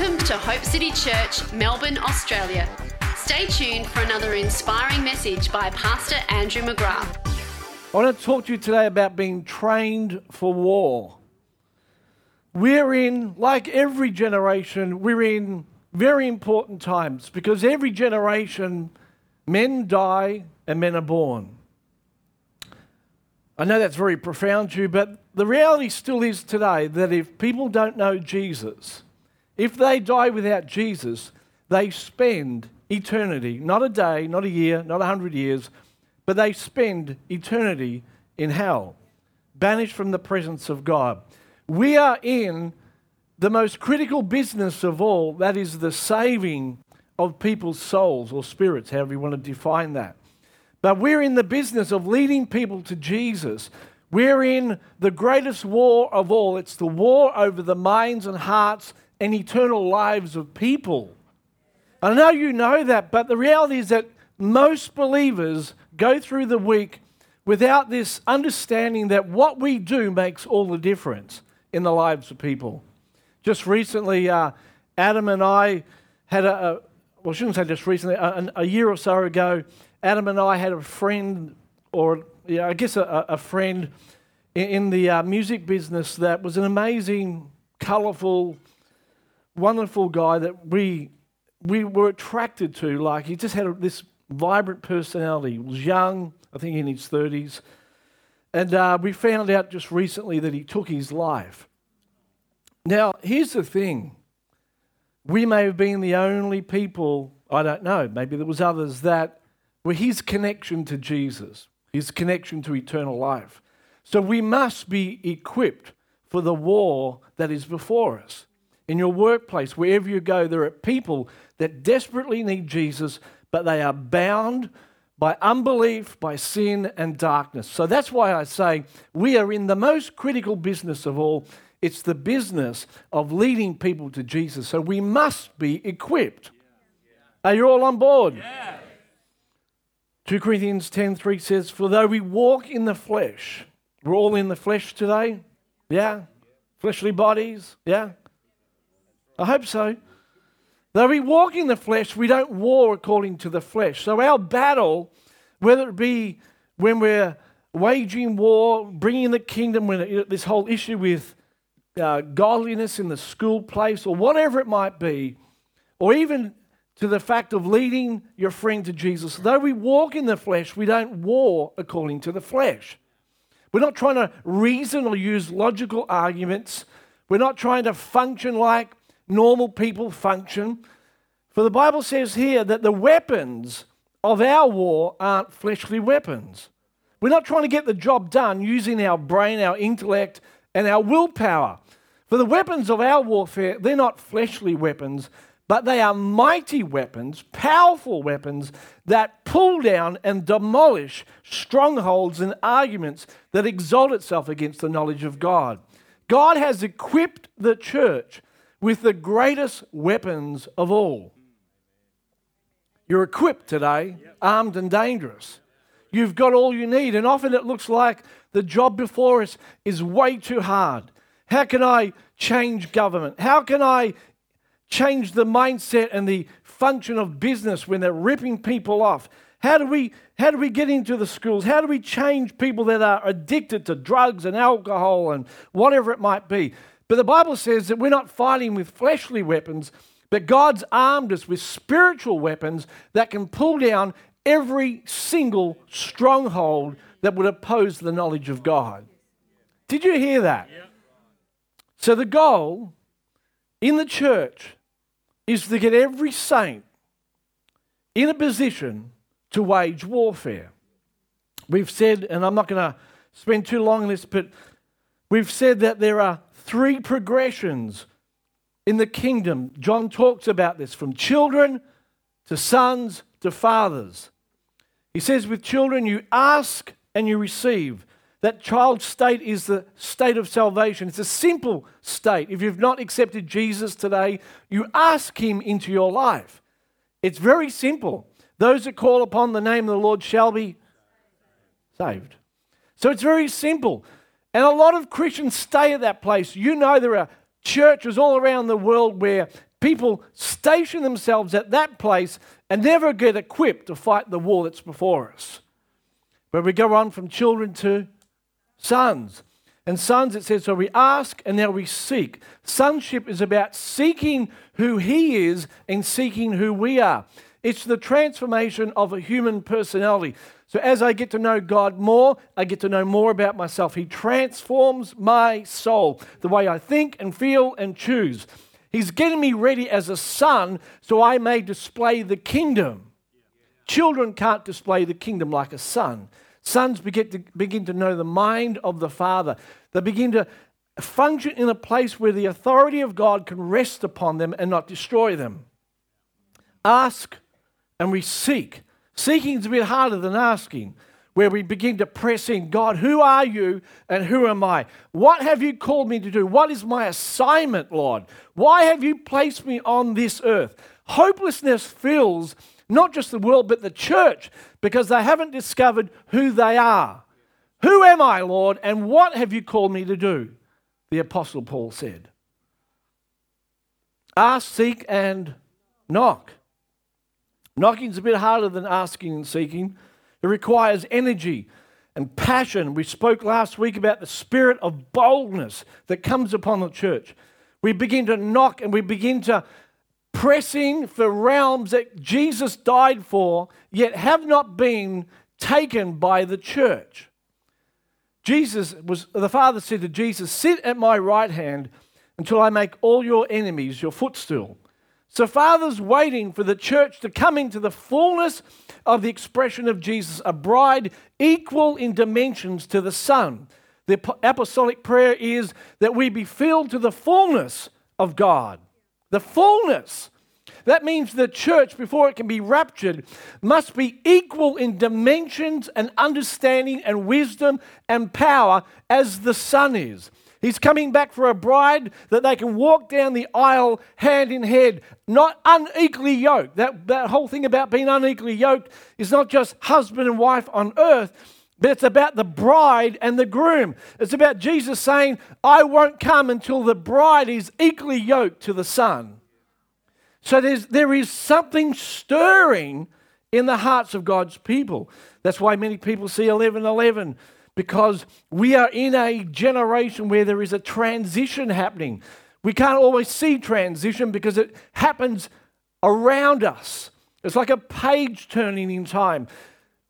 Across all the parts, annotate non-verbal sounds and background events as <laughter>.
Welcome to Hope City Church, Melbourne, Australia. Stay tuned for another inspiring message by Pastor Andrew McGrath. I want to talk to you today about being trained for war. We're in, like every generation, we're in very important times because every generation, men die and men are born. I know that's very profound to you, but the reality still is today that if people don't know Jesus, if they die without Jesus, they spend eternity, not a day, not a year, not a hundred years, but they spend eternity in hell, banished from the presence of God. We are in the most critical business of all, that is the saving of people's souls or spirits, however you want to define that. But we're in the business of leading people to Jesus. We're in the greatest war of all. It's the war over the minds and hearts and eternal lives of people. I know you know that, but the reality is that most believers go through the week without this understanding that what we do makes all the difference in the lives of people. Just recently, uh, Adam and I had a, a, well, I shouldn't say just recently, a, a, year or so ago, Adam and I had a friend, or yeah, I guess a, a friend in, in the uh, music business that was an amazing, colourful, wonderful guy that we we were attracted to. Like he just had this vibrant personality. He was young, I think in his thirties, and uh, we found out just recently that he took his life. Now, here's the thing: we may have been the only people. I don't know. Maybe there was others that were his connection to Jesus, his connection to eternal life. So we must be equipped for the war that is before us in your workplace, wherever you go, there are people that desperately need Jesus, but they are bound by unbelief, by sin, and darkness. So that's why I say we are in the most critical business of all. It's the business of leading people to Jesus. So we must be equipped. Are you all on board? Yeah. 2 Corinthians 10:3 says, For though we walk in the flesh, we're all in the flesh today. Yeah? Fleshly bodies. Yeah? I hope so. Though we walk in the flesh, we don't war according to the flesh. So our battle, whether it be when we're waging war, bringing the kingdom, when this whole issue with uh, godliness in the school place, or whatever it might be, or even to the fact of leading your friend to Jesus, though we walk in the flesh, we don't war according to the flesh. We're not trying to reason or use logical arguments. We're not trying to function like normal people function. For the Bible says here that the weapons of our war aren't fleshly weapons. We're not trying to get the job done using our brain, our intellect, and our willpower. For the weapons of our warfare, they're not fleshly weapons, but they are mighty weapons, powerful weapons that pull down and demolish strongholds and arguments that exalt itself against the knowledge of God. God has equipped the church with the greatest weapons of all. You're equipped today, armed and dangerous. You've got all you need, and often it looks like the job before us is way too hard. How can I change government? How can I change the mindset and the function of business when they're ripping people off? How do we how do we get into the schools? How do we change people that are addicted to drugs and alcohol and whatever it might be? But the Bible says that we're not fighting with fleshly weapons, but God's armed us with spiritual weapons that can pull down every single stronghold that would oppose the knowledge of God. Did you hear that? So, the goal in the church is to get every saint in a position to wage warfare. We've said, and I'm not going to spend too long on this, but we've said that there are three progressions in the kingdom. John talks about this from children to sons to fathers. He says, with children, you ask and you receive. That child state is the state of salvation. It's a simple state. If you've not accepted Jesus today, you ask him into your life. It's very simple. Those that call upon the name of the Lord shall be saved. So it's very simple. And a lot of Christians stay at that place. You know, there are churches all around the world where people station themselves at that place and never get equipped to fight the war that's before us. But we go on from children to sons. And sons, it says, so we ask and now we seek. Sonship is about seeking who He is and seeking who we are. It's the transformation of a human personality. So as I get to know God more, I get to know more about myself. He transforms my soul, the way I think and feel and choose. He's getting me ready as a son so I may display the kingdom. Children can't display the kingdom like a son. Sons begin to, begin to know the mind of the Father. They begin to function in a place where the authority of God can rest upon them and not destroy them. Ask and we seek. Seeking is a bit harder than asking, where we begin to press in God, who are you and who am I? What have you called me to do? What is my assignment, Lord? Why have you placed me on this earth? Hopelessness fills not just the world, but the church, because they haven't discovered who they are. Who am I, Lord, and what have you called me to do? The Apostle Paul said. Ask, seek, and knock. Knocking's a bit harder than asking and seeking. It requires energy and passion. We spoke last week about the spirit of boldness that comes upon the church. We begin to knock and we begin to pressing for realms that Jesus died for, yet have not been taken by the church. Jesus was, the Father said to Jesus, Sit at my right hand until I make all your enemies your footstool. So, Father's waiting for the church to come into the fullness of the expression of Jesus, a bride equal in dimensions to the Son. The apostolic prayer is that we be filled to the fullness of God. The fullness. That means the church, before it can be raptured, must be equal in dimensions and understanding and wisdom and power as the Son is. He's coming back for a bride that they can walk down the aisle hand in hand, not unequally yoked. That, that whole thing about being unequally yoked is not just husband and wife on earth, but it's about the bride and the groom. It's about Jesus saying, I won't come until the bride is equally yoked to the Son. So there's, there is something stirring in the hearts of God's people. That's why many people see 1111 because we are in a generation where there is a transition happening. We can't always see transition because it happens around us. It's like a page turning in time.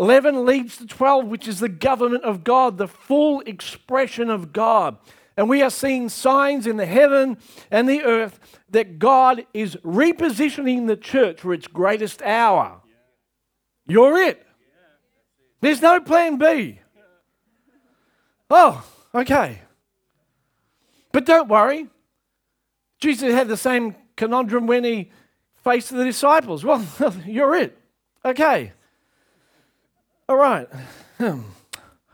11 leads to 12, which is the government of God, the full expression of God. And we are seeing signs in the heaven and the earth that God is repositioning the church for its greatest hour. You're it. There's no plan B. Oh, okay. But don't worry. Jesus had the same conundrum when he faced the disciples. Well, <laughs> you're it. Okay. All right. <clears throat>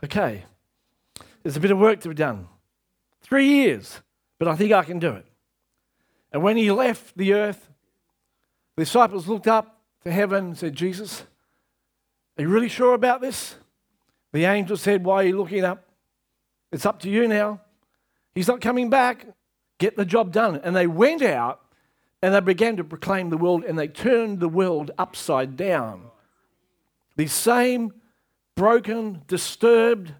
Okay. There's a bit of work to be done. Three years, but I think I can do it. And when he left the earth, the disciples looked up to heaven and said, Jesus, are you really sure about this? The angel said, Why are you looking up? It's up to you now. He's not coming back. Get the job done. And they went out and they began to proclaim the world and they turned the world upside down. These same broken, disturbed,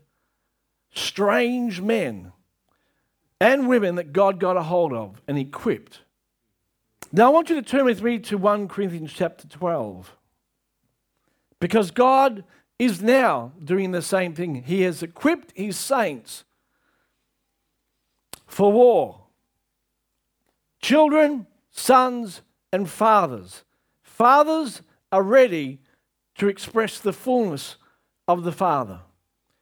strange men and women that God got a hold of and equipped. Now, I want you to turn with me to 1 Corinthians chapter 12. Because God is now doing the same thing. He has equipped his saints for war. Children, sons, and fathers. Fathers are ready to express the fullness of the Father.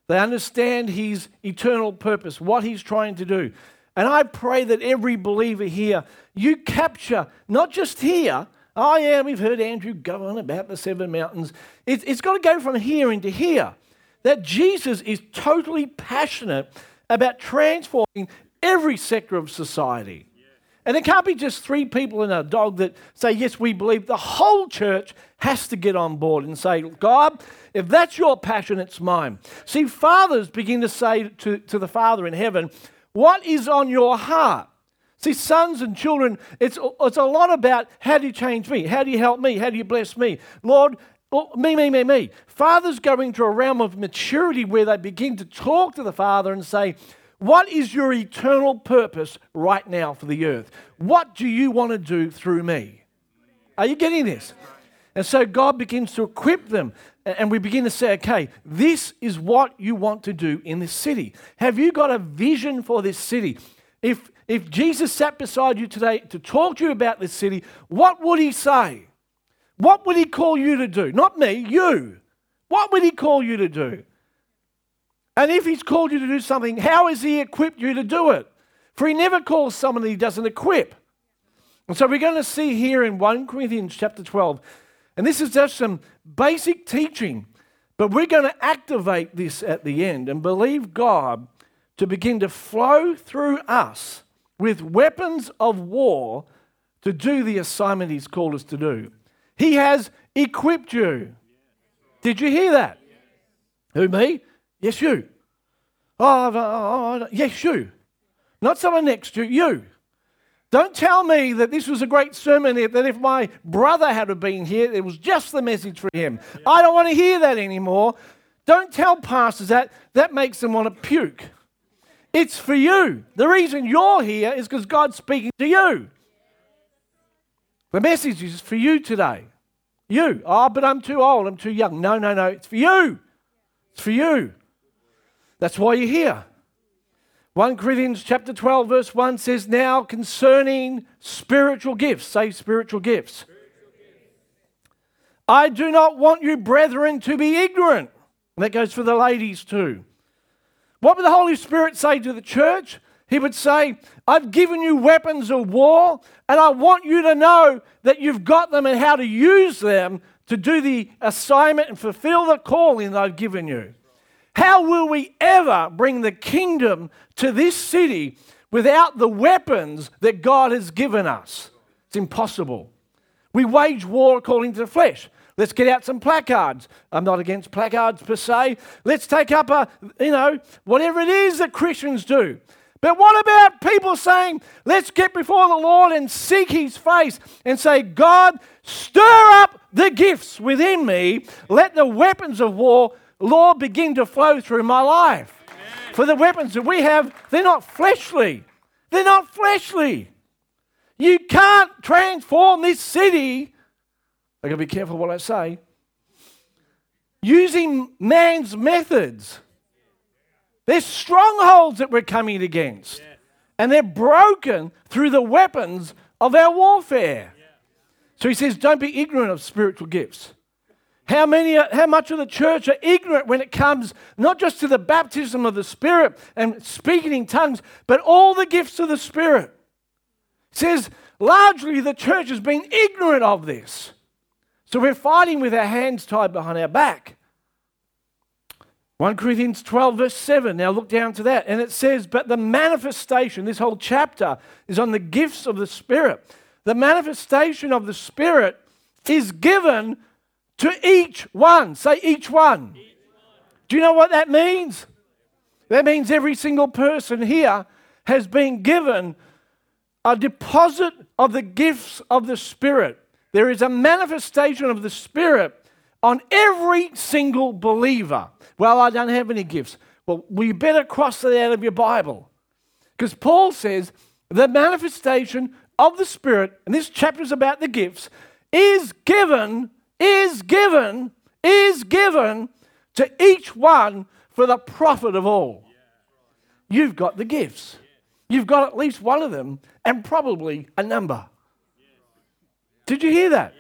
They understand His eternal purpose, what He's trying to do. And I pray that every believer here, you capture, not just here, oh yeah, we've heard Andrew go on about the seven mountains. It's, it's got to go from here into here. That Jesus is totally passionate about transforming every sector of society. And it can't be just three people and a dog that say, Yes, we believe. The whole church has to get on board and say, God, if that's your passion, it's mine. See, fathers begin to say to, to the Father in heaven, What is on your heart? See, sons and children, it's, it's a lot about how do you change me? How do you help me? How do you bless me? Lord, oh, me, me, me, me. Fathers going to a realm of maturity where they begin to talk to the Father and say, What is your eternal purpose right now for the earth? What do you want to do through me? Are you getting this? And so God begins to equip them, and we begin to say, okay, this is what you want to do in this city. Have you got a vision for this city? If, if Jesus sat beside you today to talk to you about this city, what would he say? What would he call you to do? Not me, you. What would he call you to do? And if he's called you to do something, how has he equipped you to do it? For he never calls someone he doesn't equip. And so we're going to see here in 1 Corinthians chapter 12 and this is just some basic teaching, but we're going to activate this at the end and believe God to begin to flow through us with weapons of war to do the assignment He's called us to do. He has equipped you. Did you hear that? Who, me? Yes, you. Oh, oh, oh, oh, yes, you. Not someone next to you, you. Don't tell me that this was a great sermon, that if my brother had been here, it was just the message for him. Yeah. I don't want to hear that anymore. Don't tell pastors that. That makes them want to puke. It's for you. The reason you're here is because God's speaking to you. The message is for you today. You. Oh, but I'm too old. I'm too young. No, no, no. It's for you. It's for you. That's why you're here. 1 Corinthians chapter 12 verse 1 says now concerning spiritual gifts say spiritual gifts. I do not want you brethren to be ignorant. And that goes for the ladies too. What would the Holy Spirit say to the church? He would say I've given you weapons of war and I want you to know that you've got them and how to use them to do the assignment and fulfill the calling that I've given you how will we ever bring the kingdom to this city without the weapons that God has given us? It's impossible. We wage war according to the flesh. Let's get out some placards. I'm not against placards per se. Let's take up a, you know, whatever it is that Christians do. But what about people saying, let's get before the Lord and seek His face and say, God, stir up the gifts within me. Let the weapons of war Lord, begin to flow through my life. Amen. For the weapons that we have, they're not fleshly. They're not fleshly. You can't transform this city. I gotta be careful what I say. Using man's methods. There's strongholds that we're coming against. And they're broken through the weapons of our warfare. So he says, don't be ignorant of spiritual gifts. How many, how much of the church are ignorant when it comes not just to the baptism of the Spirit and speaking in tongues, but all the gifts of the Spirit? It says largely the church has been ignorant of this. So we're fighting with our hands tied behind our back. 1 Corinthians 12, verse 7. Now look down to that. And it says, But the manifestation, this whole chapter is on the gifts of the Spirit. The manifestation of the Spirit is given to each one. Say each one. Do you know what that means? That means every single person here has been given a deposit of the gifts of the Spirit. There is a manifestation of the Spirit on every single believer. Well, I don't have any gifts. Well, we better cross that out of your Bible. Because Paul says the manifestation of the Spirit, and this chapter is about the gifts, is given is given, is given to each one for the profit of all. You've got the gifts. You've got at least one of them and probably a number. Did you hear that?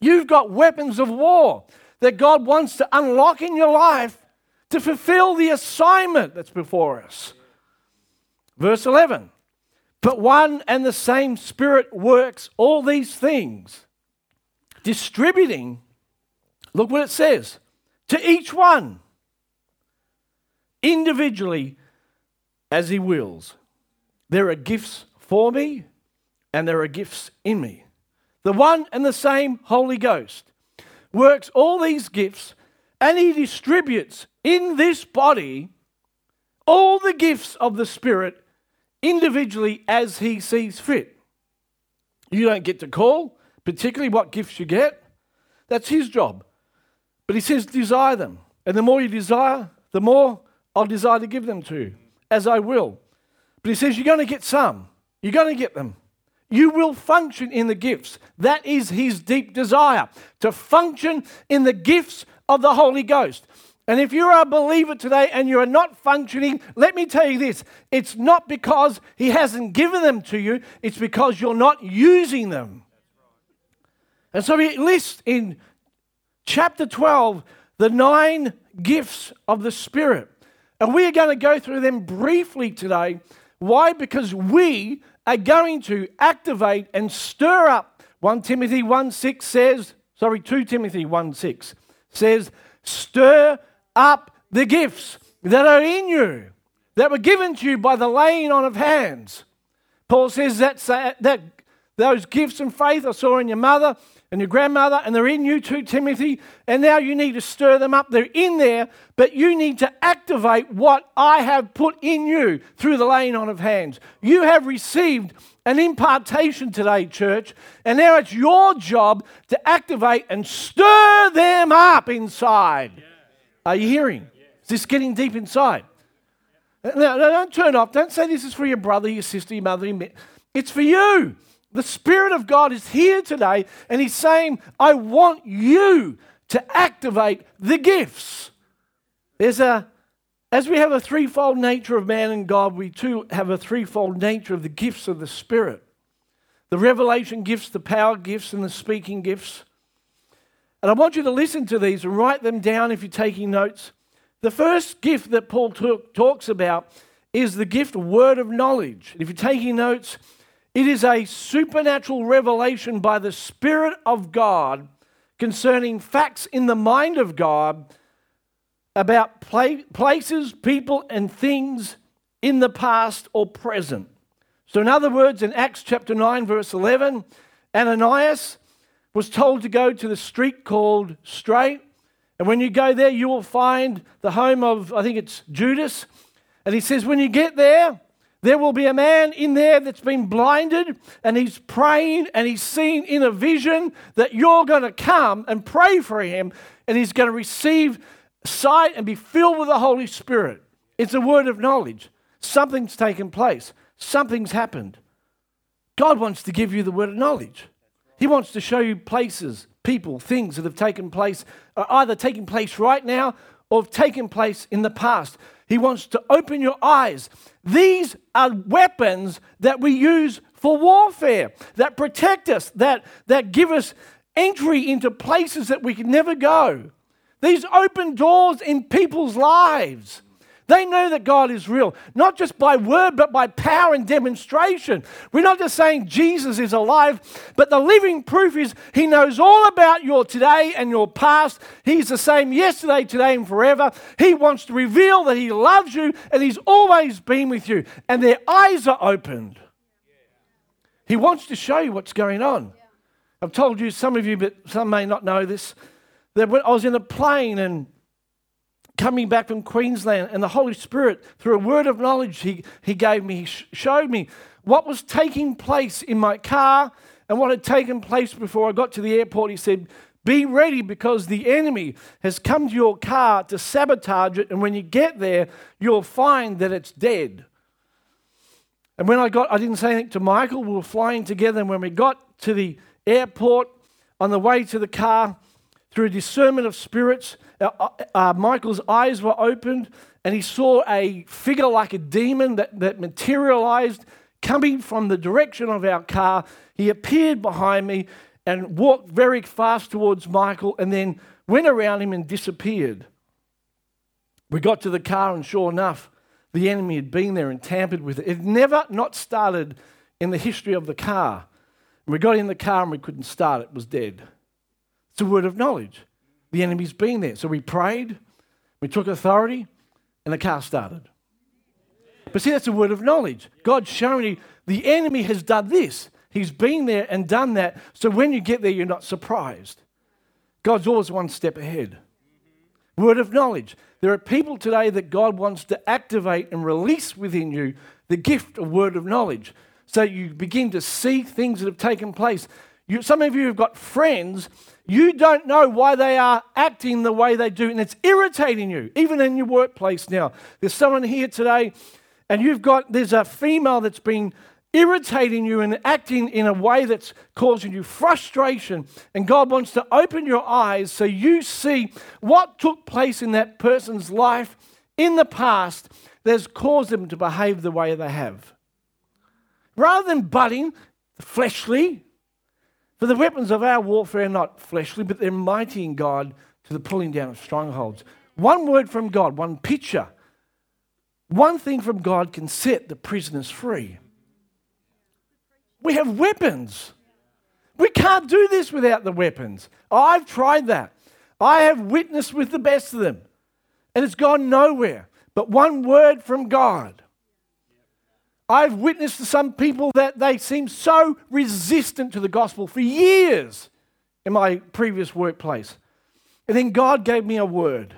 You've got weapons of war that God wants to unlock in your life to fulfill the assignment that's before us. Verse 11 But one and the same Spirit works all these things distributing, look what it says, to each one individually as he wills. There are gifts for me and there are gifts in me. The one and the same Holy Ghost works all these gifts and he distributes in this body all the gifts of the Spirit individually as He sees fit. You don't get to call, particularly what gifts you get. That's His job. But He says, desire them. And the more you desire, the more I'll desire to give them to you, as I will. But He says, you're going to get some. You're going to get them. You will function in the gifts. That is his deep desire to function in the gifts of the Holy Ghost. And if you're a believer today and you are not functioning, let me tell you this it's not because he hasn't given them to you, it's because you're not using them. And so he lists in chapter 12 the nine gifts of the Spirit. And we are going to go through them briefly today. Why? Because we are going to activate and stir up. 1 Timothy 1 6 says, sorry, 2 Timothy 1 6 says, stir up the gifts that are in you, that were given to you by the laying on of hands. Paul says that, that those gifts and faith I saw in your mother and your grandmother, and they're in you too, Timothy. And now you need to stir them up. They're in there, but you need to activate what I have put in you through the laying on of hands. You have received an impartation today, church, and now it's your job to activate and stir them up inside. Yeah. Are you hearing? Yeah. Is this getting deep inside? Now, don't turn off. Don't say this is for your brother, your sister, your mother. It's for you. The Spirit of God is here today and He's saying, I want you to activate the gifts. There's a, as we have a threefold nature of man and God, we too have a threefold nature of the gifts of the Spirit the revelation gifts, the power gifts, and the speaking gifts. And I want you to listen to these and write them down if you're taking notes. The first gift that Paul talks about is the gift word of knowledge. If you're taking notes, it is a supernatural revelation by the Spirit of God concerning facts in the mind of God about places, people, and things in the past or present. So, in other words, in Acts chapter 9, verse 11, Ananias was told to go to the street called Straight. And when you go there, you will find the home of, I think it's Judas. And he says, when you get there, there will be a man in there that's been blinded and he's praying and he's seen in a vision that you're going to come and pray for him and he's going to receive sight and be filled with the Holy Spirit. It's a word of knowledge. Something's taken place, something's happened. God wants to give you the word of knowledge. He wants to show you places, people, things that have taken place, are either taking place right now or have taken place in the past. He wants to open your eyes. These are weapons that we use for warfare, that protect us, that, that give us entry into places that we can never go. These open doors in people's lives. They know that God is real, not just by word, but by power and demonstration. We're not just saying Jesus is alive, but the living proof is He knows all about your today and your past. He's the same yesterday, today, and forever. He wants to reveal that He loves you and He's always been with you, and their eyes are opened. He wants to show you what's going on. I've told you, some of you, but some may not know this, that when I was in a plane and coming back from Queensland, and the Holy Spirit, through a word of knowledge he, he gave me, he showed me what was taking place in my car and what had taken place before I got to the airport. He said, Be ready because the enemy has come to your car to sabotage it, and when you get there, you'll find that it's dead. And when I got, I didn't say anything to Michael, we were flying together, and when we got to the airport on the way to the car, through discernment of spirits, uh, uh, uh, Michael's eyes were opened and he saw a figure like a demon that, that materialized coming from the direction of our car. He appeared behind me and walked very fast towards Michael and then went around him and disappeared. We got to the car, and sure enough, the enemy had been there and tampered with it. It never not started in the history of the car. We got in the car and we couldn't start it, it was dead. It's a word of knowledge. The enemy's been there. So we prayed, we took authority, and the car started. But see, that's a word of knowledge. God's showing you the enemy has done this. He's been there and done that. So when you get there, you're not surprised. God's always one step ahead. Word of knowledge. There are people today that God wants to activate and release within you the gift of word of knowledge. So you begin to see things that have taken place. You, some of you have got friends, you don't know why they are acting the way they do, and it's irritating you, even in your workplace now. There's someone here today, and you've got, there's a female that's been irritating you and acting in a way that's causing you frustration. And God wants to open your eyes so you see what took place in that person's life in the past that's caused them to behave the way they have. Rather than butting fleshly, for the weapons of our warfare are not fleshly, but they're mighty in God to the pulling down of strongholds. One word from God, one picture, one thing from God can set the prisoners free. We have weapons. We can't do this without the weapons. I've tried that. I have witnessed with the best of them, and it's gone nowhere. But one word from God. I've witnessed to some people that they seem so resistant to the gospel for years in my previous workplace. And then God gave me a word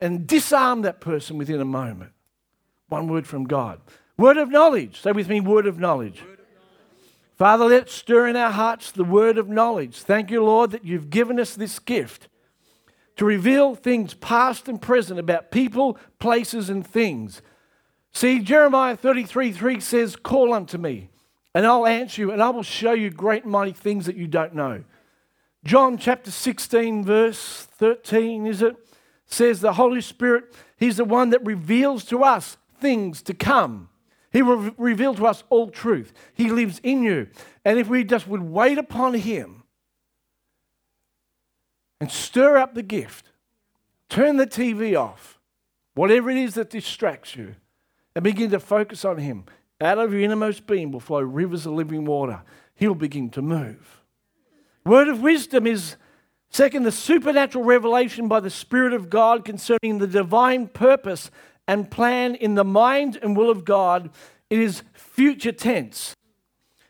and disarmed that person within a moment. One word from God. Word of knowledge. Say with me, word of knowledge. Father, let stir in our hearts the word of knowledge. Thank you, Lord, that you've given us this gift to reveal things past and present about people, places, and things. See, Jeremiah 33 3 says, Call unto me, and I'll answer you, and I will show you great mighty things that you don't know. John chapter 16, verse 13, is it? Says the Holy Spirit, He's the one that reveals to us things to come. He will reveal to us all truth. He lives in you. And if we just would wait upon Him and stir up the gift, turn the TV off, whatever it is that distracts you, and begin to focus on Him, out of your innermost being will flow rivers of living water. He'll begin to move. Word of wisdom is second, the supernatural revelation by the Spirit of God concerning the divine purpose and plan in the mind and will of God, it is future tense.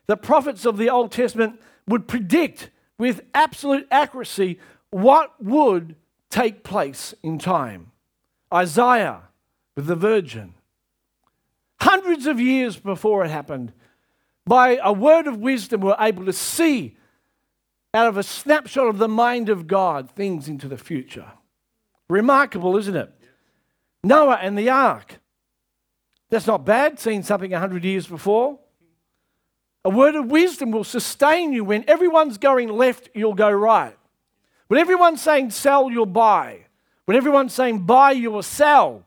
The prophets of the Old Testament would predict with absolute accuracy what would take place in time. Isaiah with the virgin, hundreds of years before it happened, by a word of wisdom, were able to see out of a snapshot of the mind of God things into the future. Remarkable, isn't it? Noah and the ark. That's not bad, seeing something 100 years before. A word of wisdom will sustain you when everyone's going left, you'll go right. When everyone's saying sell, you'll buy. When everyone's saying buy, you will sell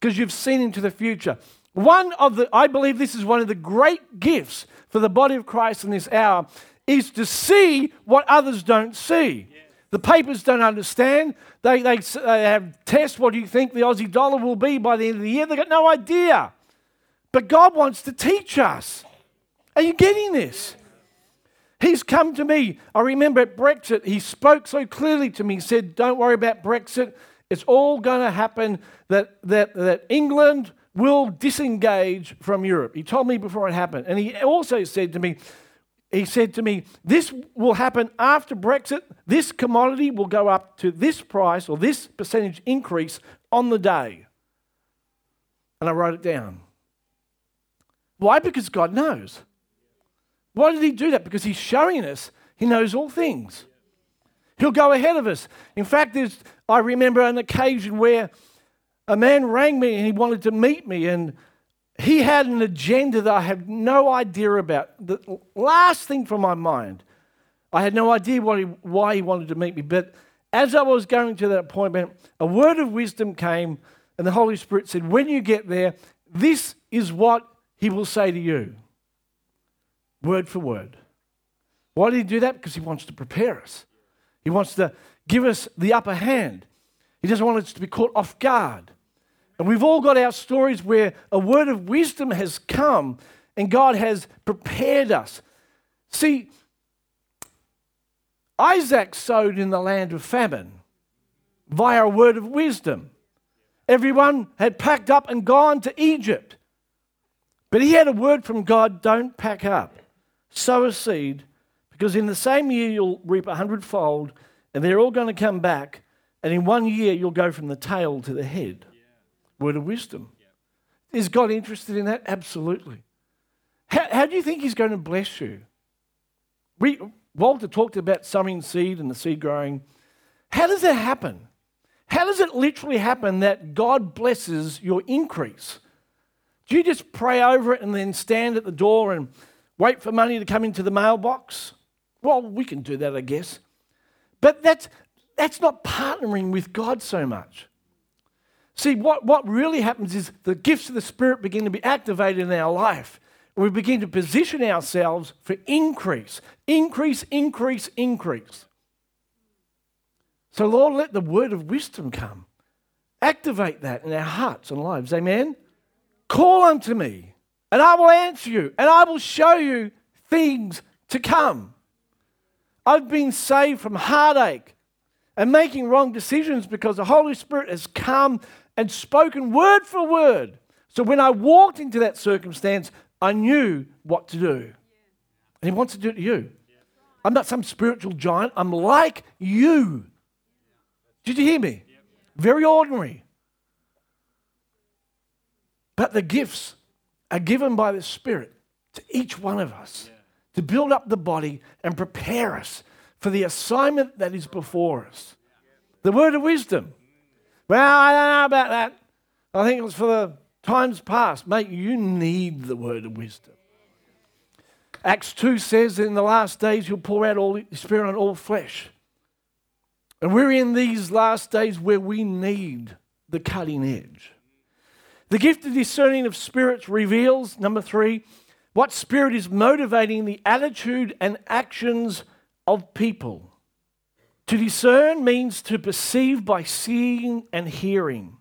because you've seen into the future. One of the, I believe this is one of the great gifts for the body of Christ in this hour, is to see what others don't see. The papers don't understand. They, they, they have tests. What do you think the Aussie dollar will be by the end of the year? They've got no idea. But God wants to teach us. Are you getting this? He's come to me. I remember at Brexit, he spoke so clearly to me. He said, Don't worry about Brexit. It's all going to happen that, that, that England will disengage from Europe. He told me before it happened. And he also said to me, he said to me, This will happen after Brexit. This commodity will go up to this price or this percentage increase on the day. And I wrote it down. Why? Because God knows. Why did He do that? Because He's showing us He knows all things. He'll go ahead of us. In fact, I remember an occasion where a man rang me and he wanted to meet me, and he had an agenda that I had no idea about. The last thing from my mind, I had no idea he, why he wanted to meet me. But as I was going to that appointment, a word of wisdom came, and the Holy Spirit said, When you get there, this is what he will say to you. Word for word. Why did he do that? Because he wants to prepare us. He wants to give us the upper hand. He doesn't want us to be caught off guard. And we've all got our stories where a word of wisdom has come and God has prepared us. See, Isaac sowed in the land of famine via a word of wisdom. Everyone had packed up and gone to Egypt. But he had a word from God don't pack up, sow a seed, because in the same year you'll reap a hundredfold, and they're all going to come back, and in one year you'll go from the tail to the head word of wisdom. Is God interested in that? Absolutely. How, how do you think He's going to bless you? We, Walter talked about sowing seed and the seed growing. How does that happen? How does it literally happen that God blesses your increase? Do you just pray over it and then stand at the door and wait for money to come into the mailbox? Well, we can do that, I guess. But that's, that's not partnering with God so much. See, what, what really happens is the gifts of the Spirit begin to be activated in our life. We begin to position ourselves for increase, increase, increase, increase. So, Lord, let the word of wisdom come. Activate that in our hearts and lives. Amen. Call unto me, and I will answer you, and I will show you things to come. I've been saved from heartache and making wrong decisions because the Holy Spirit has come and spoken word for word. So when I walked into that circumstance, I knew what to do. And He wants to do it to you. I'm not some spiritual giant, I'm like you. Did you hear me? Very ordinary. But the gifts are given by the Spirit to each one of us to build up the body and prepare us for the assignment that is before us. The word of wisdom. Well, I don't know about that. I think it was for the times past. Mate, you need the word of wisdom. Acts 2 says in the last days you'll pour out all the Spirit on all flesh. And we're in these last days where we need the cutting edge. The gift of discerning of spirits reveals, number three, what spirit is motivating the attitude and actions of people. To discern means to perceive by seeing and hearing.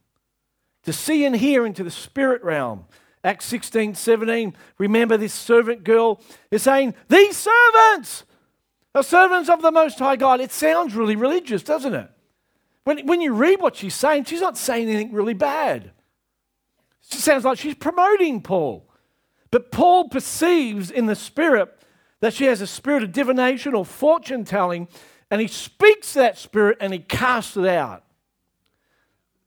To see and hear into the spirit realm. Acts 16, 17. Remember this servant girl is saying, These servants are servants of the Most High God. It sounds really religious, doesn't it? When, when you read what she's saying, she's not saying anything really bad. It sounds like she's promoting Paul. But Paul perceives in the spirit that she has a spirit of divination or fortune telling and he speaks that spirit and he casts it out.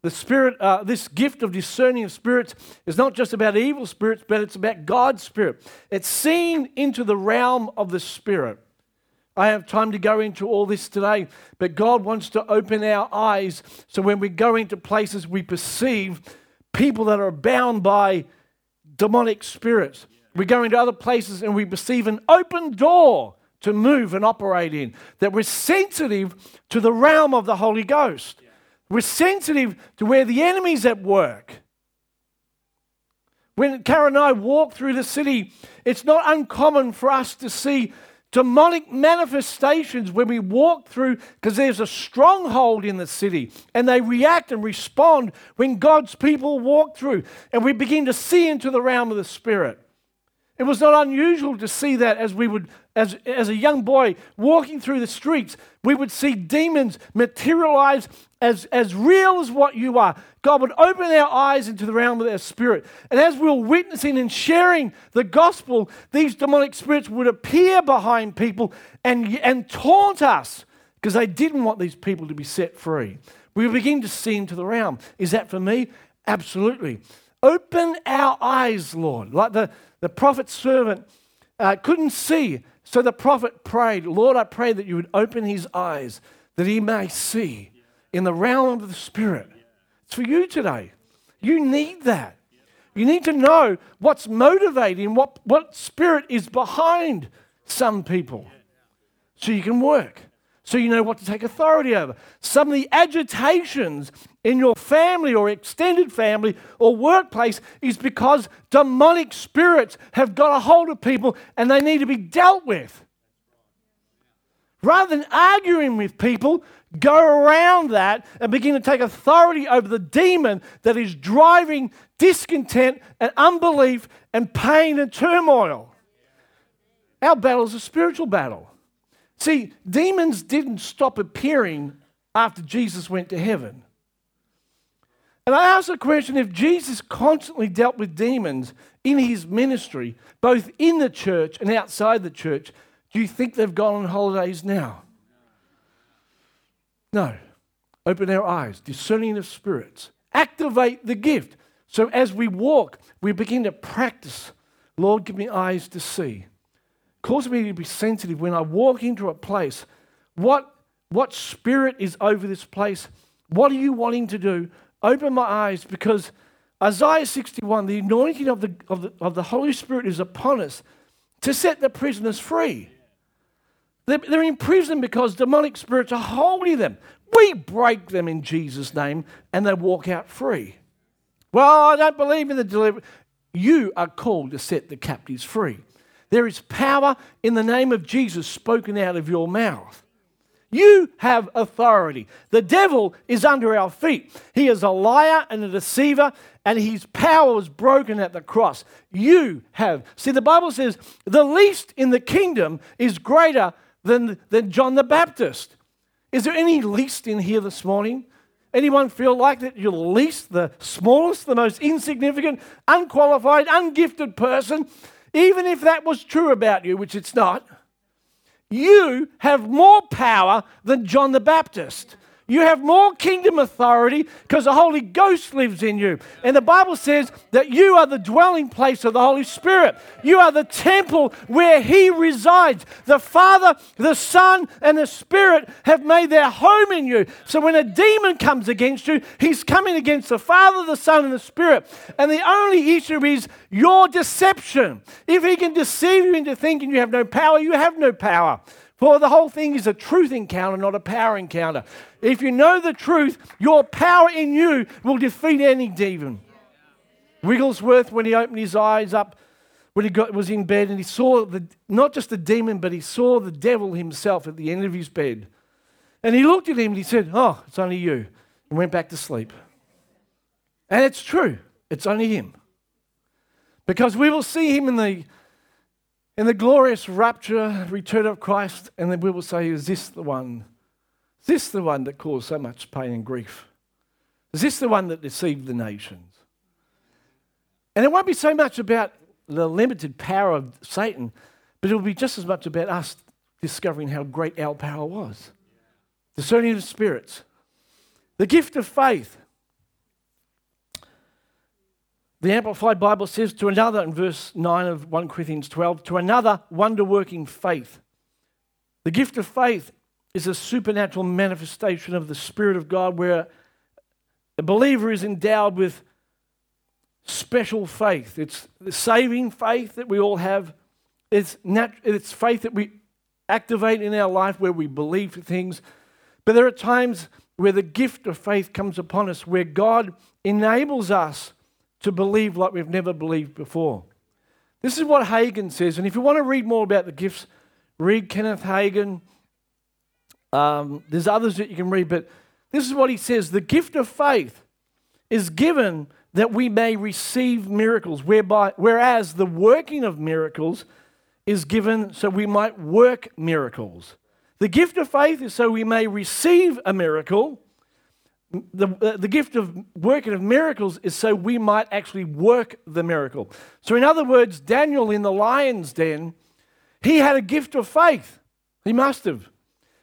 The spirit, uh, this gift of discerning of spirits is not just about evil spirits, but it's about God's spirit. It's seen into the realm of the spirit. I have time to go into all this today, but God wants to open our eyes so when we go into places, we perceive people that are bound by demonic spirits. We go into other places and we perceive an open door to move and operate in, that we're sensitive to the realm of the Holy Ghost. We're sensitive to where the enemy's at work. When Karen and I walk through the city, it's not uncommon for us to see demonic manifestations when we walk through because there's a stronghold in the city and they react and respond when God's people walk through and we begin to see into the realm of the spirit. It was not unusual to see that as we would, as, as a young boy walking through the streets, we would see demons materialize as, as real as what you are. God would open our eyes into the realm of their spirit. And as we were witnessing and sharing the gospel, these demonic spirits would appear behind people and, and taunt us because they didn't want these people to be set free. We begin to see into the realm. Is that for me? Absolutely. Open our eyes, Lord. Like the, the prophet's servant uh, couldn't see, so the prophet prayed, Lord, I pray that you would open his eyes that he may see in the realm of the Spirit. It's for you today. You need that. You need to know what's motivating, what, what spirit is behind some people so you can work so you know what to take authority over. Some of the agitations in your family or extended family or workplace is because demonic spirits have got a hold of people and they need to be dealt with. Rather than arguing with people, go around that and begin to take authority over the demon that is driving discontent and unbelief and pain and turmoil. Our battle is a spiritual battle. See, demons didn't stop appearing after Jesus went to heaven. And I ask the question if Jesus constantly dealt with demons in his ministry, both in the church and outside the church, do you think they've gone on holidays now? No. Open our eyes, discerning of spirits. Activate the gift. So as we walk, we begin to practice. Lord, give me eyes to see. Cause me to be sensitive when I walk into a place. What, what spirit is over this place? What are you wanting to do? Open my eyes because Isaiah 61, the anointing of the, of the, of the Holy Spirit is upon us to set the prisoners free. They're, they're in prison because demonic spirits are holding them. We break them in Jesus' name and they walk out free. Well, I don't believe in the deliverance. You are called to set the captives free. There is power in the name of Jesus spoken out of your mouth. You have authority. The devil is under our feet. He is a liar and a deceiver, and his power was broken at the cross. You have. See, the Bible says the least in the kingdom is greater than, than John the Baptist. Is there any least in here this morning? Anyone feel like that you're the least, the smallest, the most insignificant, unqualified, ungifted person? Even if that was true about you, which it's not, you have more power than John the Baptist. You have more kingdom authority because the Holy Ghost lives in you. And the Bible says that you are the dwelling place of the Holy Spirit. You are the temple where He resides. The Father, the Son, and the Spirit have made their home in you. So when a demon comes against you, he's coming against the Father, the Son, and the Spirit. And the only issue is your deception. If He can deceive you into thinking you have no power, you have no power. For the whole thing is a truth encounter, not a power encounter. If you know the truth, your power in you will defeat any demon. Wigglesworth, when he opened his eyes up, when he got, was in bed, and he saw the, not just the demon, but he saw the devil himself at the end of his bed. And he looked at him and he said, Oh, it's only you. And went back to sleep. And it's true, it's only him. Because we will see him in the in the glorious rapture, return of Christ, and then we will say, Is this the one? Is this the one that caused so much pain and grief? Is this the one that deceived the nations? And it won't be so much about the limited power of Satan, but it will be just as much about us discovering how great our power was. Discerning of spirits. The gift of faith. The Amplified Bible says to another in verse 9 of 1 Corinthians 12, to another wonder working faith. The gift of faith is a supernatural manifestation of the Spirit of God where a believer is endowed with special faith. It's the saving faith that we all have. It's, nat- it's faith that we activate in our life where we believe things. But there are times where the gift of faith comes upon us where God enables us to believe like we've never believed before. This is what Hagin says. And if you want to read more about the gifts, read Kenneth Hagin. Um, there's others that you can read, but this is what he says The gift of faith is given that we may receive miracles, whereby, whereas the working of miracles is given so we might work miracles. The gift of faith is so we may receive a miracle, the, uh, the gift of working of miracles is so we might actually work the miracle. So, in other words, Daniel in the lion's den, he had a gift of faith. He must have.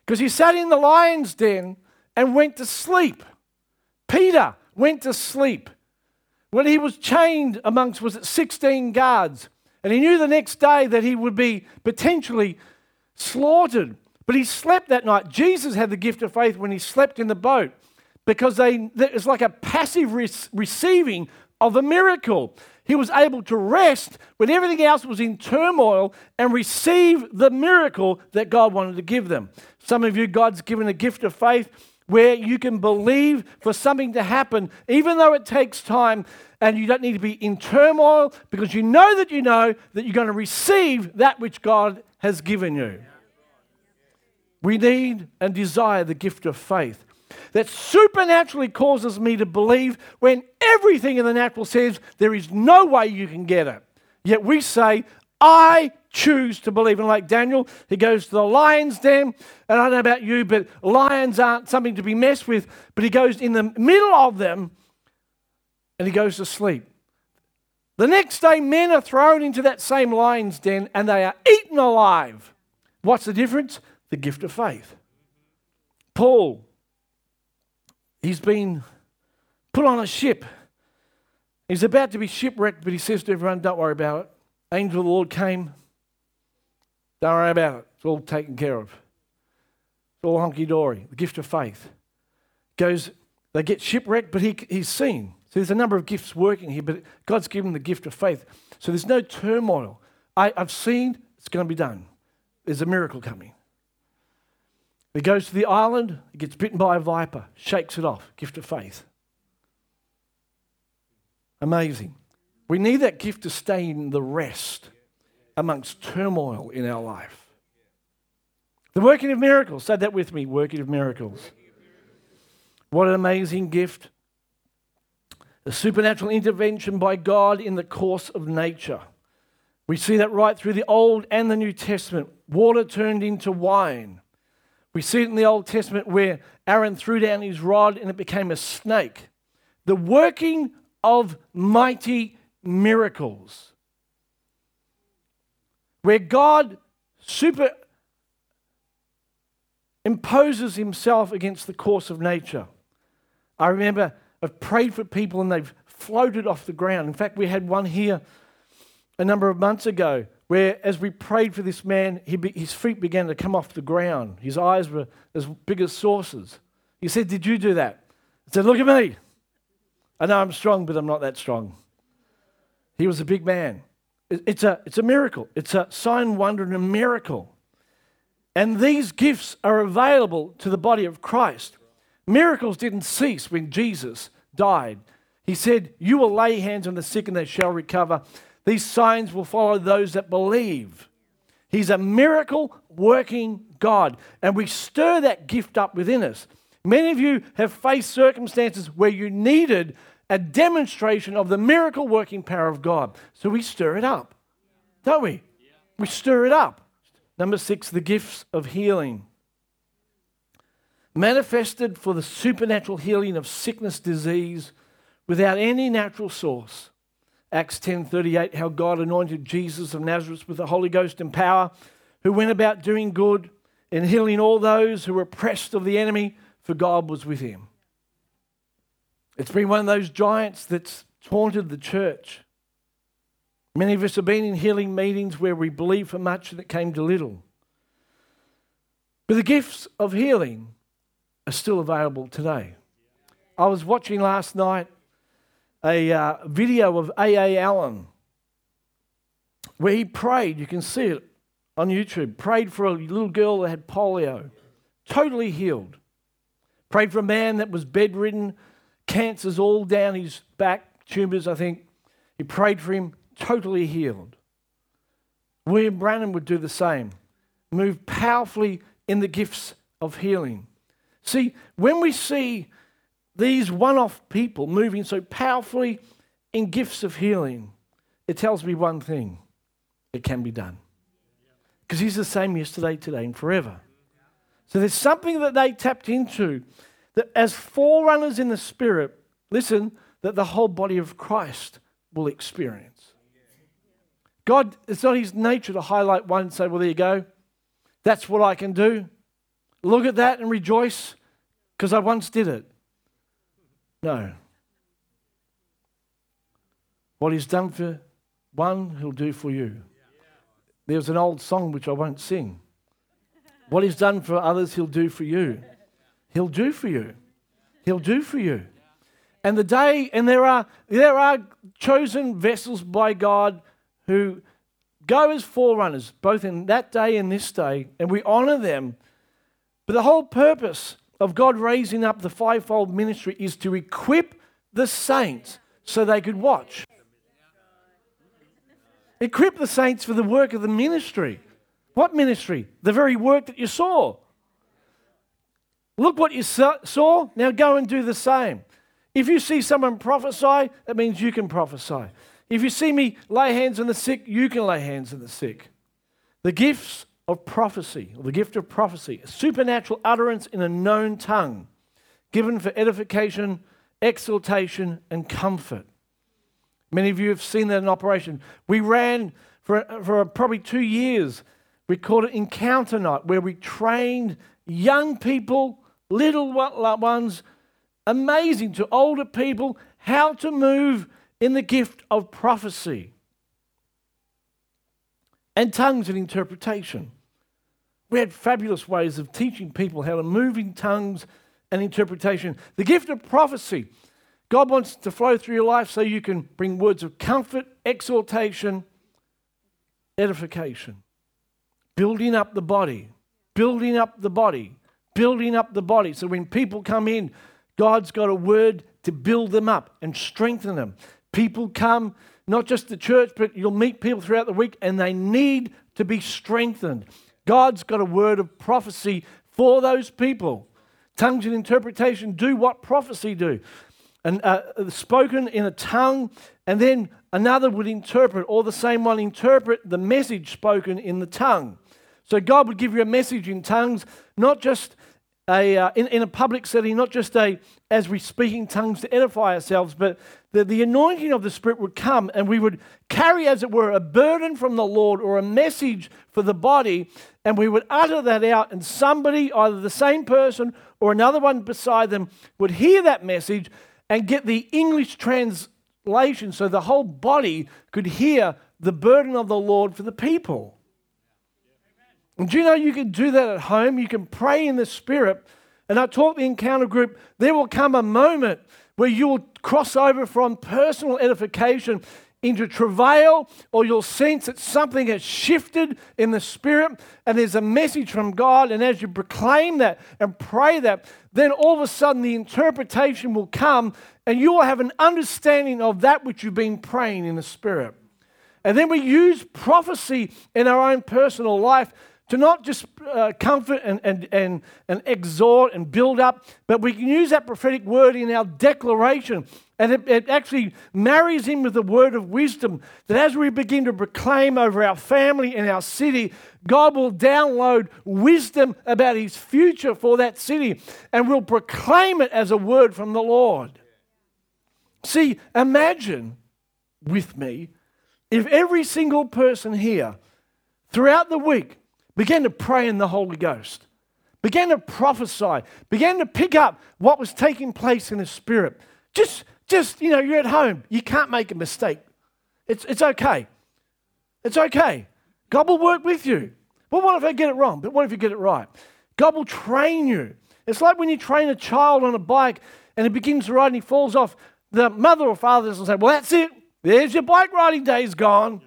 Because he sat in the lion's den and went to sleep. Peter went to sleep when he was chained amongst, was it 16 guards? And he knew the next day that he would be potentially slaughtered. But he slept that night. Jesus had the gift of faith when he slept in the boat because they, it's like a passive re- receiving of a miracle. He was able to rest when everything else was in turmoil and receive the miracle that God wanted to give them. Some of you, God's given a gift of faith where you can believe for something to happen, even though it takes time, and you don't need to be in turmoil because you know that you know that you're going to receive that which God has given you. We need and desire the gift of faith that supernaturally causes me to believe when everything in the natural says there is no way you can get it. Yet we say, I choose to believe. And like Daniel, he goes to the lion's den. And I don't know about you, but lions aren't something to be messed with. But he goes in the middle of them and he goes to sleep. The next day, men are thrown into that same lion's den and they are eaten alive. What's the difference? The gift of faith. Paul He's been put on a ship He's about to be shipwrecked, but he says to everyone, Don't worry about it. Angel of the Lord came. Don't worry about it. It's all taken care of. It's all honky dory. The gift of faith. Goes, they get shipwrecked, but he, he's seen. So there's a number of gifts working here, but God's given the gift of faith. So there's no turmoil. I, I've seen, it's going to be done. There's a miracle coming. He goes to the island, he gets bitten by a viper, shakes it off. Gift of faith. Amazing. We need that gift to stay in the rest amongst turmoil in our life. The working of miracles. Say that with me working of miracles. What an amazing gift. A supernatural intervention by God in the course of nature. We see that right through the Old and the New Testament. Water turned into wine. We see it in the Old Testament where Aaron threw down his rod and it became a snake. The working of mighty miracles. Where God super imposes himself against the course of nature. I remember I've prayed for people and they've floated off the ground. In fact, we had one here a number of months ago where, as we prayed for this man, be, his feet began to come off the ground. His eyes were as big as saucers. He said, Did you do that? I said, Look at me. I know I'm strong, but I'm not that strong. He was a big man. It's a, it's a miracle. It's a sign, wonder, and a miracle. And these gifts are available to the body of Christ. Miracles didn't cease when Jesus died. He said, You will lay hands on the sick and they shall recover. These signs will follow those that believe. He's a miracle working God. And we stir that gift up within us. Many of you have faced circumstances where you needed a demonstration of the miracle working power of God. So we stir it up, don't we? We stir it up. Number six, the gifts of healing. Manifested for the supernatural healing of sickness, disease, without any natural source. Acts 10:38 how God anointed Jesus of Nazareth with the Holy Ghost and power who went about doing good and healing all those who were oppressed of the enemy for God was with him. It's been one of those giants that's taunted the church. Many of us have been in healing meetings where we believe for much and it came to little. But the gifts of healing are still available today. I was watching last night a uh, video of A.A. Allen where he prayed. You can see it on YouTube. Prayed for a little girl that had polio, totally healed. Prayed for a man that was bedridden cancers all down his back, tumors, I think. He prayed for him, totally healed. William Branham would do the same, move powerfully in the gifts of healing. See, when we see these one off people moving so powerfully in gifts of healing, it tells me one thing it can be done. Because he's the same yesterday, today, and forever. So there's something that they tapped into that as forerunners in the Spirit, listen, that the whole body of Christ will experience. God, it's not his nature to highlight one and say, well, there you go. That's what I can do. Look at that and rejoice because I once did it. No. What he's done for one, he'll do for you. There's an old song which I won't sing. What he's done for others, he'll do for you. He'll do for you. He'll do for you. And the day, and there are there are chosen vessels by God who go as forerunners, both in that day and this day, and we honor them. But the whole purpose of God raising up the fivefold ministry is to equip the saints so they could watch. Equip the saints for the work of the ministry. What ministry? The very work that you saw. Look what you saw, now go and do the same. If you see someone prophesy, that means you can prophesy. If you see me lay hands on the sick, you can lay hands on the sick. The gifts of prophecy, or the gift of prophecy, a supernatural utterance in a known tongue, given for edification, exaltation, and comfort. Many of you have seen that in operation. We ran for, for probably two years. We called it Encounter Night, where we trained young people little ones, amazing to older people, how to move in the gift of prophecy and tongues and interpretation. We had fabulous ways of teaching people how to move in tongues and interpretation. The gift of prophecy. God wants to flow through your life so you can bring words of comfort, exhortation, edification. Building up the body, building up the body, building up the body. So when people come in, God's got a word to build them up and strengthen them. People come, not just to church, but you'll meet people throughout the week and they need to be strengthened. God's got a word of prophecy for those people. Tongues and interpretation do what prophecy do. And uh, spoken in a tongue, and then another would interpret, or the same one interpret the message spoken in the tongue. So God would give you a message in tongues, not just a, uh, in, in a public setting, not just a as we speak in tongues to edify ourselves, but the, the anointing of the Spirit would come and we would carry, as it were, a burden from the Lord or a message for the body, and we would utter that out, and somebody, either the same person or another one beside them, would hear that message and get the English translation so the whole body could hear the burden of the Lord for the people. And do you know you can do that at home? You can pray in the Spirit. And I taught the encounter group there will come a moment where you will cross over from personal edification into travail, or you'll sense that something has shifted in the spirit and there's a message from God. And as you proclaim that and pray that, then all of a sudden the interpretation will come and you will have an understanding of that which you've been praying in the spirit. And then we use prophecy in our own personal life to not just uh, comfort and, and, and, and exhort and build up, but we can use that prophetic word in our declaration. And it, it, actually marries in with the word of wisdom that as we begin to proclaim over our family and our city, God will download wisdom about his future for that city and will proclaim it as a word from the Lord. See, imagine with me if every single person here throughout the week began to pray in the Holy Ghost, began to prophesy, began to pick up what was taking place in the Spirit. Just, just you know, you're at home. You can't make a mistake. It's, it's okay. It's okay. God will work with you. But what if I get it wrong? But what if you get it right? God will train you. It's like when you train a child on a bike and he begins to ride and he falls off. The mother or father doesn't say, Well, that's it. There's your bike riding days gone.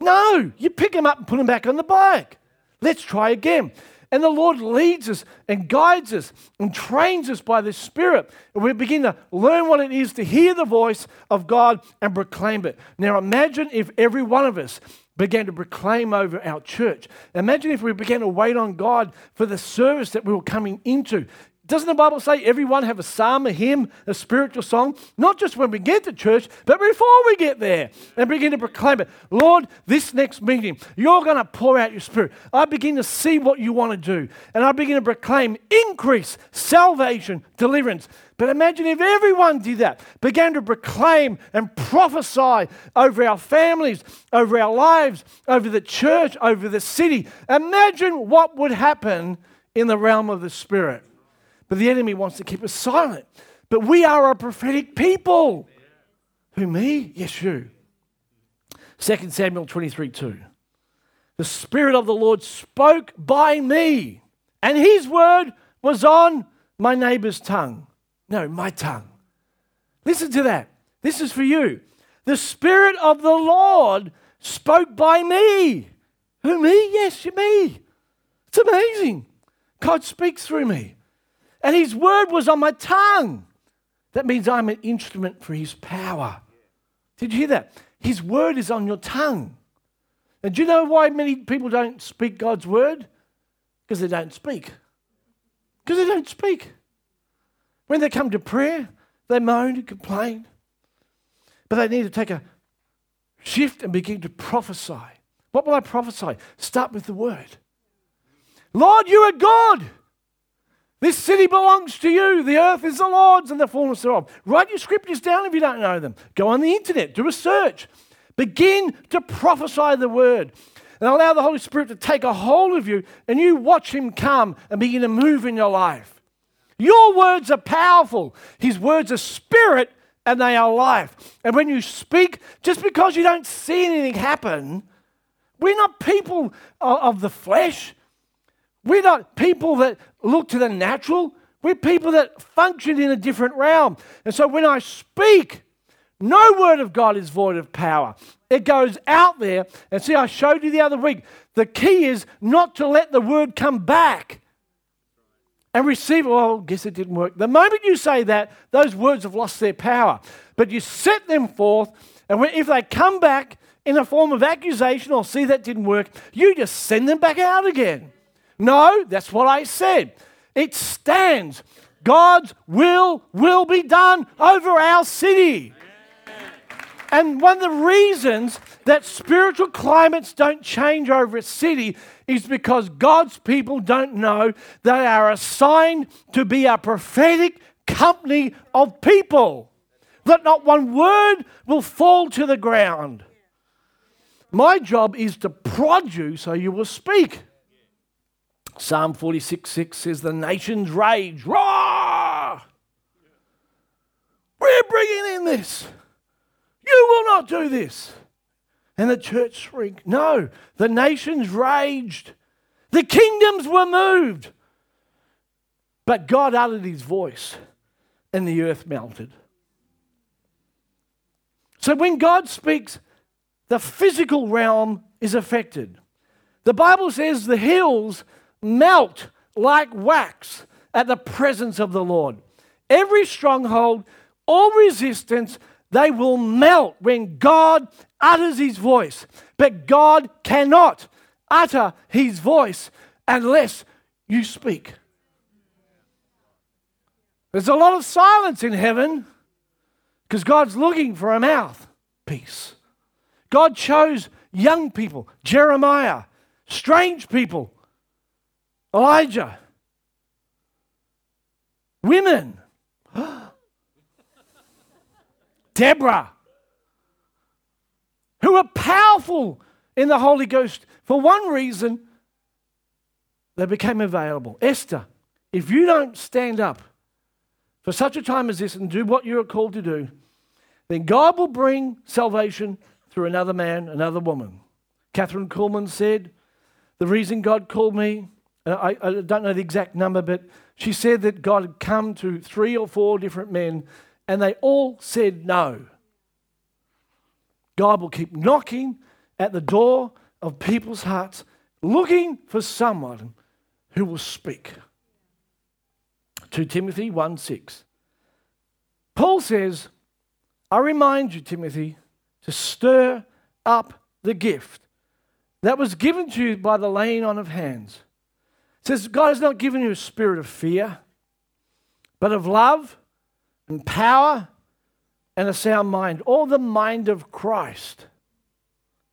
No, you pick him up and put him back on the bike. Let's try again. And the Lord leads us and guides us and trains us by the Spirit. And we begin to learn what it is to hear the voice of God and proclaim it. Now, imagine if every one of us began to proclaim over our church. Imagine if we began to wait on God for the service that we were coming into. Doesn't the Bible say everyone have a psalm, a hymn, a spiritual song? Not just when we get to church, but before we get there and begin to proclaim it. Lord, this next meeting, you're going to pour out your spirit. I begin to see what you want to do. And I begin to proclaim increase, salvation, deliverance. But imagine if everyone did that, began to proclaim and prophesy over our families, over our lives, over the church, over the city. Imagine what would happen in the realm of the Spirit. But the enemy wants to keep us silent. But we are a prophetic people. Who, me? Yes, you. 2 Samuel 23 2. The Spirit of the Lord spoke by me, and his word was on my neighbor's tongue. No, my tongue. Listen to that. This is for you. The Spirit of the Lord spoke by me. Who, me? Yes, you, me. It's amazing. God speaks through me and his word was on my tongue. That means I'm an instrument for his power. Did you hear that? His word is on your tongue. And do you know why many people don't speak God's word? Because they don't speak. Because they don't speak. When they come to prayer, they moan and complain. But they need to take a shift and begin to prophesy. What will I prophesy? Start with the word. Lord, you are God. This city belongs to you. The earth is the Lord's and the fullness thereof. Write your scriptures down if you don't know them. Go on the internet, do a search. Begin to prophesy the word and allow the Holy Spirit to take a hold of you and you watch Him come and begin to move in your life. Your words are powerful, His words are spirit and they are life. And when you speak, just because you don't see anything happen, we're not people of the flesh. We're not people that look to the natural. We're people that function in a different realm. And so when I speak, no word of God is void of power. It goes out there. And see, I showed you the other week. The key is not to let the word come back and receive. Well, I guess it didn't work. The moment you say that, those words have lost their power. But you set them forth, and if they come back in a form of accusation or see that didn't work, you just send them back out again. No, that's what I said. It stands. God's will will be done over our city. And one of the reasons that spiritual climates don't change over a city is because God's people don't know they are assigned to be a prophetic company of people. That not one word will fall to the ground. My job is to prod you so you will speak. Psalm 46 6 says, The nations rage, roar! We're bringing in this. You will not do this. And the church shrieked. No, the nations raged. The kingdoms were moved. But God uttered his voice and the earth melted. So when God speaks, the physical realm is affected. The Bible says the hills melt like wax at the presence of the Lord. Every stronghold, all resistance, they will melt when God utters his voice. But God cannot utter his voice unless you speak. There's a lot of silence in heaven because God's looking for a mouthpiece. God chose young people, Jeremiah, strange people, Elijah, women, <gasps> Deborah, who are powerful in the Holy Ghost. For one reason, they became available. Esther, if you don't stand up for such a time as this and do what you're called to do, then God will bring salvation through another man, another woman. Kathryn Kuhlman said, The reason God called me, I, I don't know the exact number, but she said that God had come to three or four different men and they all said no. God will keep knocking at the door of people's hearts, looking for someone who will speak. 2 Timothy 1 6. Paul says, I remind you, Timothy, to stir up the gift that was given to you by the laying on of hands. Says, God has not given you a spirit of fear, but of love and power and a sound mind, or the mind of Christ.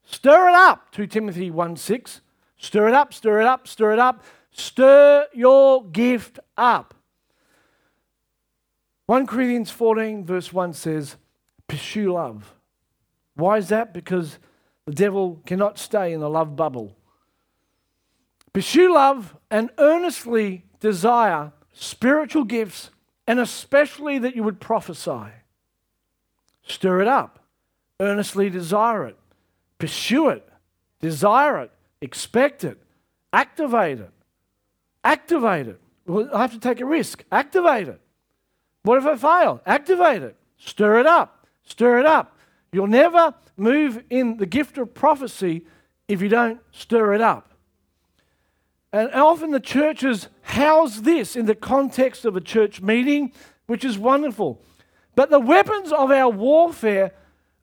Stir it up, 2 Timothy 1 6. Stir it up, stir it up, stir it up. Stir your gift up. 1 Corinthians 14, verse 1 says, Pursue love. Why is that? Because the devil cannot stay in the love bubble. Pursue love and earnestly desire spiritual gifts and especially that you would prophesy. Stir it up, earnestly desire it, pursue it, desire it, expect it, activate it. Activate it. Well, I have to take a risk. Activate it. What if I fail? Activate it. Stir it up. Stir it up. You'll never move in the gift of prophecy if you don't stir it up. And often the churches house this in the context of a church meeting, which is wonderful. But the weapons of our warfare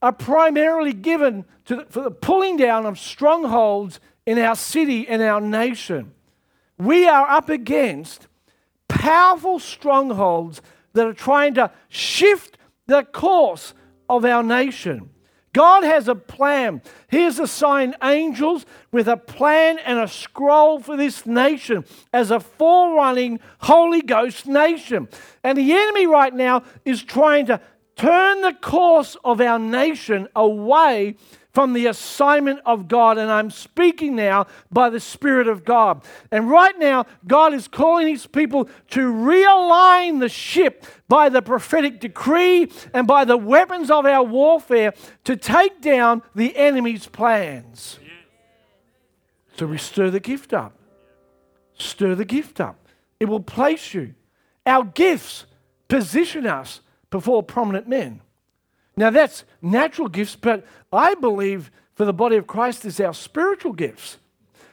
are primarily given the, for the pulling down of strongholds in our city and our nation. We are up against powerful strongholds that are trying to shift the course of our nation. God has a plan. He has assigned angels with a plan and a scroll for this nation as a forerunning Holy Ghost nation. And the enemy right now is trying to turn the course of our nation away from the assignment of God. And I'm speaking now by the Spirit of God. And right now, God is calling his people to realign the ship by the prophetic decree and by the weapons of our warfare to take down the enemy's plans. So we stir the gift up. Stir the gift up. It will place you. Our gifts position us before prominent men. Now, that's natural gifts, but I believe for the body of Christ is our spiritual gifts.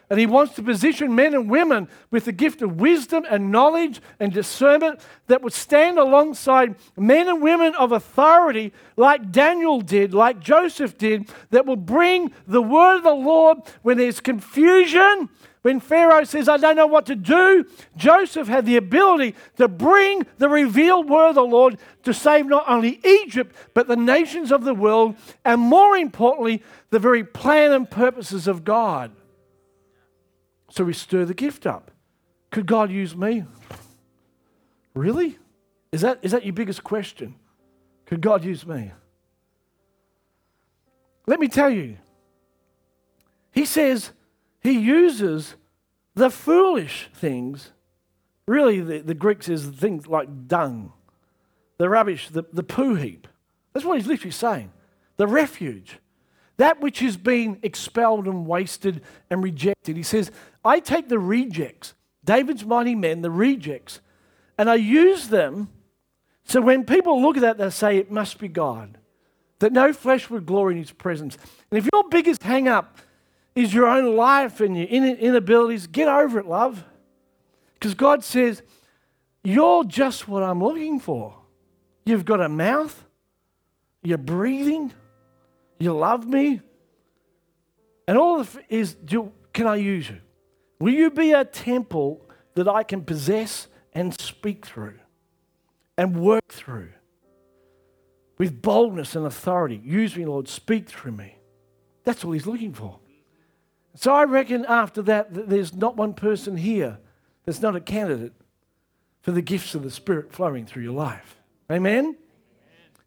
And he wants to position men and women with the gift of wisdom and knowledge and discernment that would stand alongside men and women of authority, like Daniel did, like Joseph did, that will bring the word of the Lord when there's confusion when Pharaoh says, I don't know what to do, Joseph had the ability to bring the revealed word of the Lord to save not only Egypt, but the nations of the world, and more importantly, the very plan and purposes of God. So we stir the gift up. Could God use me? Really? Is that, is that your biggest question? Could God use me? Let me tell you. He says, he uses the foolish things. Really, the, the Greek says things like dung, the rubbish, the, the poo heap. That's what he's literally saying. The refuge. That which has been expelled and wasted and rejected. He says, I take the rejects, David's mighty men, the rejects, and I use them so when people look at that, they say, It must be God. That no flesh would glory in his presence. And if your biggest hang up is your own life and your inabilities, get over it, love. Because God says, You're just what I'm looking for. You've got a mouth, you're breathing, you love me. And all is, do, can I use you? Will you be a temple that I can possess and speak through and work through with boldness and authority? Use me, Lord, speak through me. That's all He's looking for. So I reckon after that, that there's not one person here that's not a candidate for the gifts of the Spirit flowing through your life. Amen? Amen.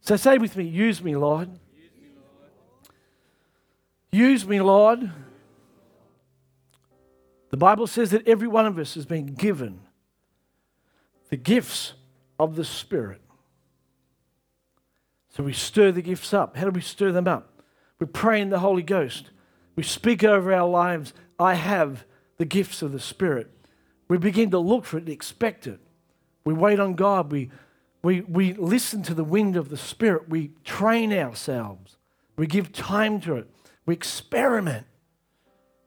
So say with me, use me, Lord. Use me, Lord. The Bible says that every one of us has been given the gifts of the Spirit. So we stir the gifts up. How do we stir them up? We pray in the Holy Ghost. We speak over our lives, I have the gifts of the Spirit. We begin to look for it and expect it. We wait on God. We, we, we listen to the wind of the Spirit. We train ourselves. We give time to it. We experiment.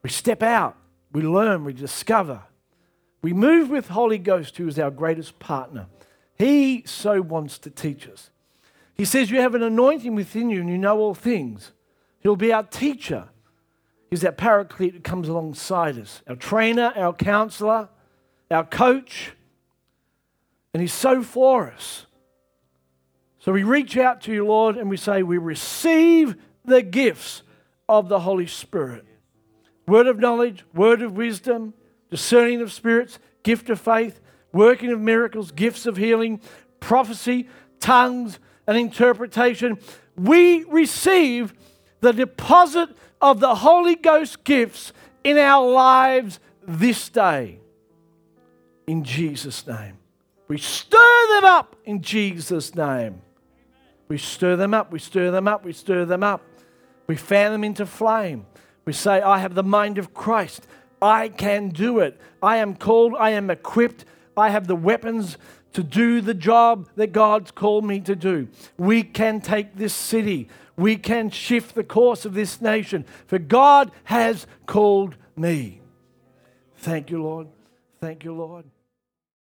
We step out. We learn. We discover. We move with Holy Ghost, who is our greatest partner. He so wants to teach us. He says, You have an anointing within you and you know all things. He'll be our teacher. He's that paraclete that comes alongside us, our trainer, our counselor, our coach. And He's so for us. So we reach out to you, Lord, and we say, We receive the gifts of the Holy Spirit word of knowledge, word of wisdom, discerning of spirits, gift of faith, working of miracles, gifts of healing, prophecy, tongues, and interpretation. We receive the deposit of the Holy Ghost gifts in our lives this day. In Jesus' name. We stir them up in Jesus' name. We stir them up, we stir them up, we stir them up. We fan them into flame. We say, I have the mind of Christ. I can do it. I am called, I am equipped, I have the weapons to do the job that God's called me to do. We can take this city we can shift the course of this nation. For God has called me. Thank you, Lord. Thank you, Lord.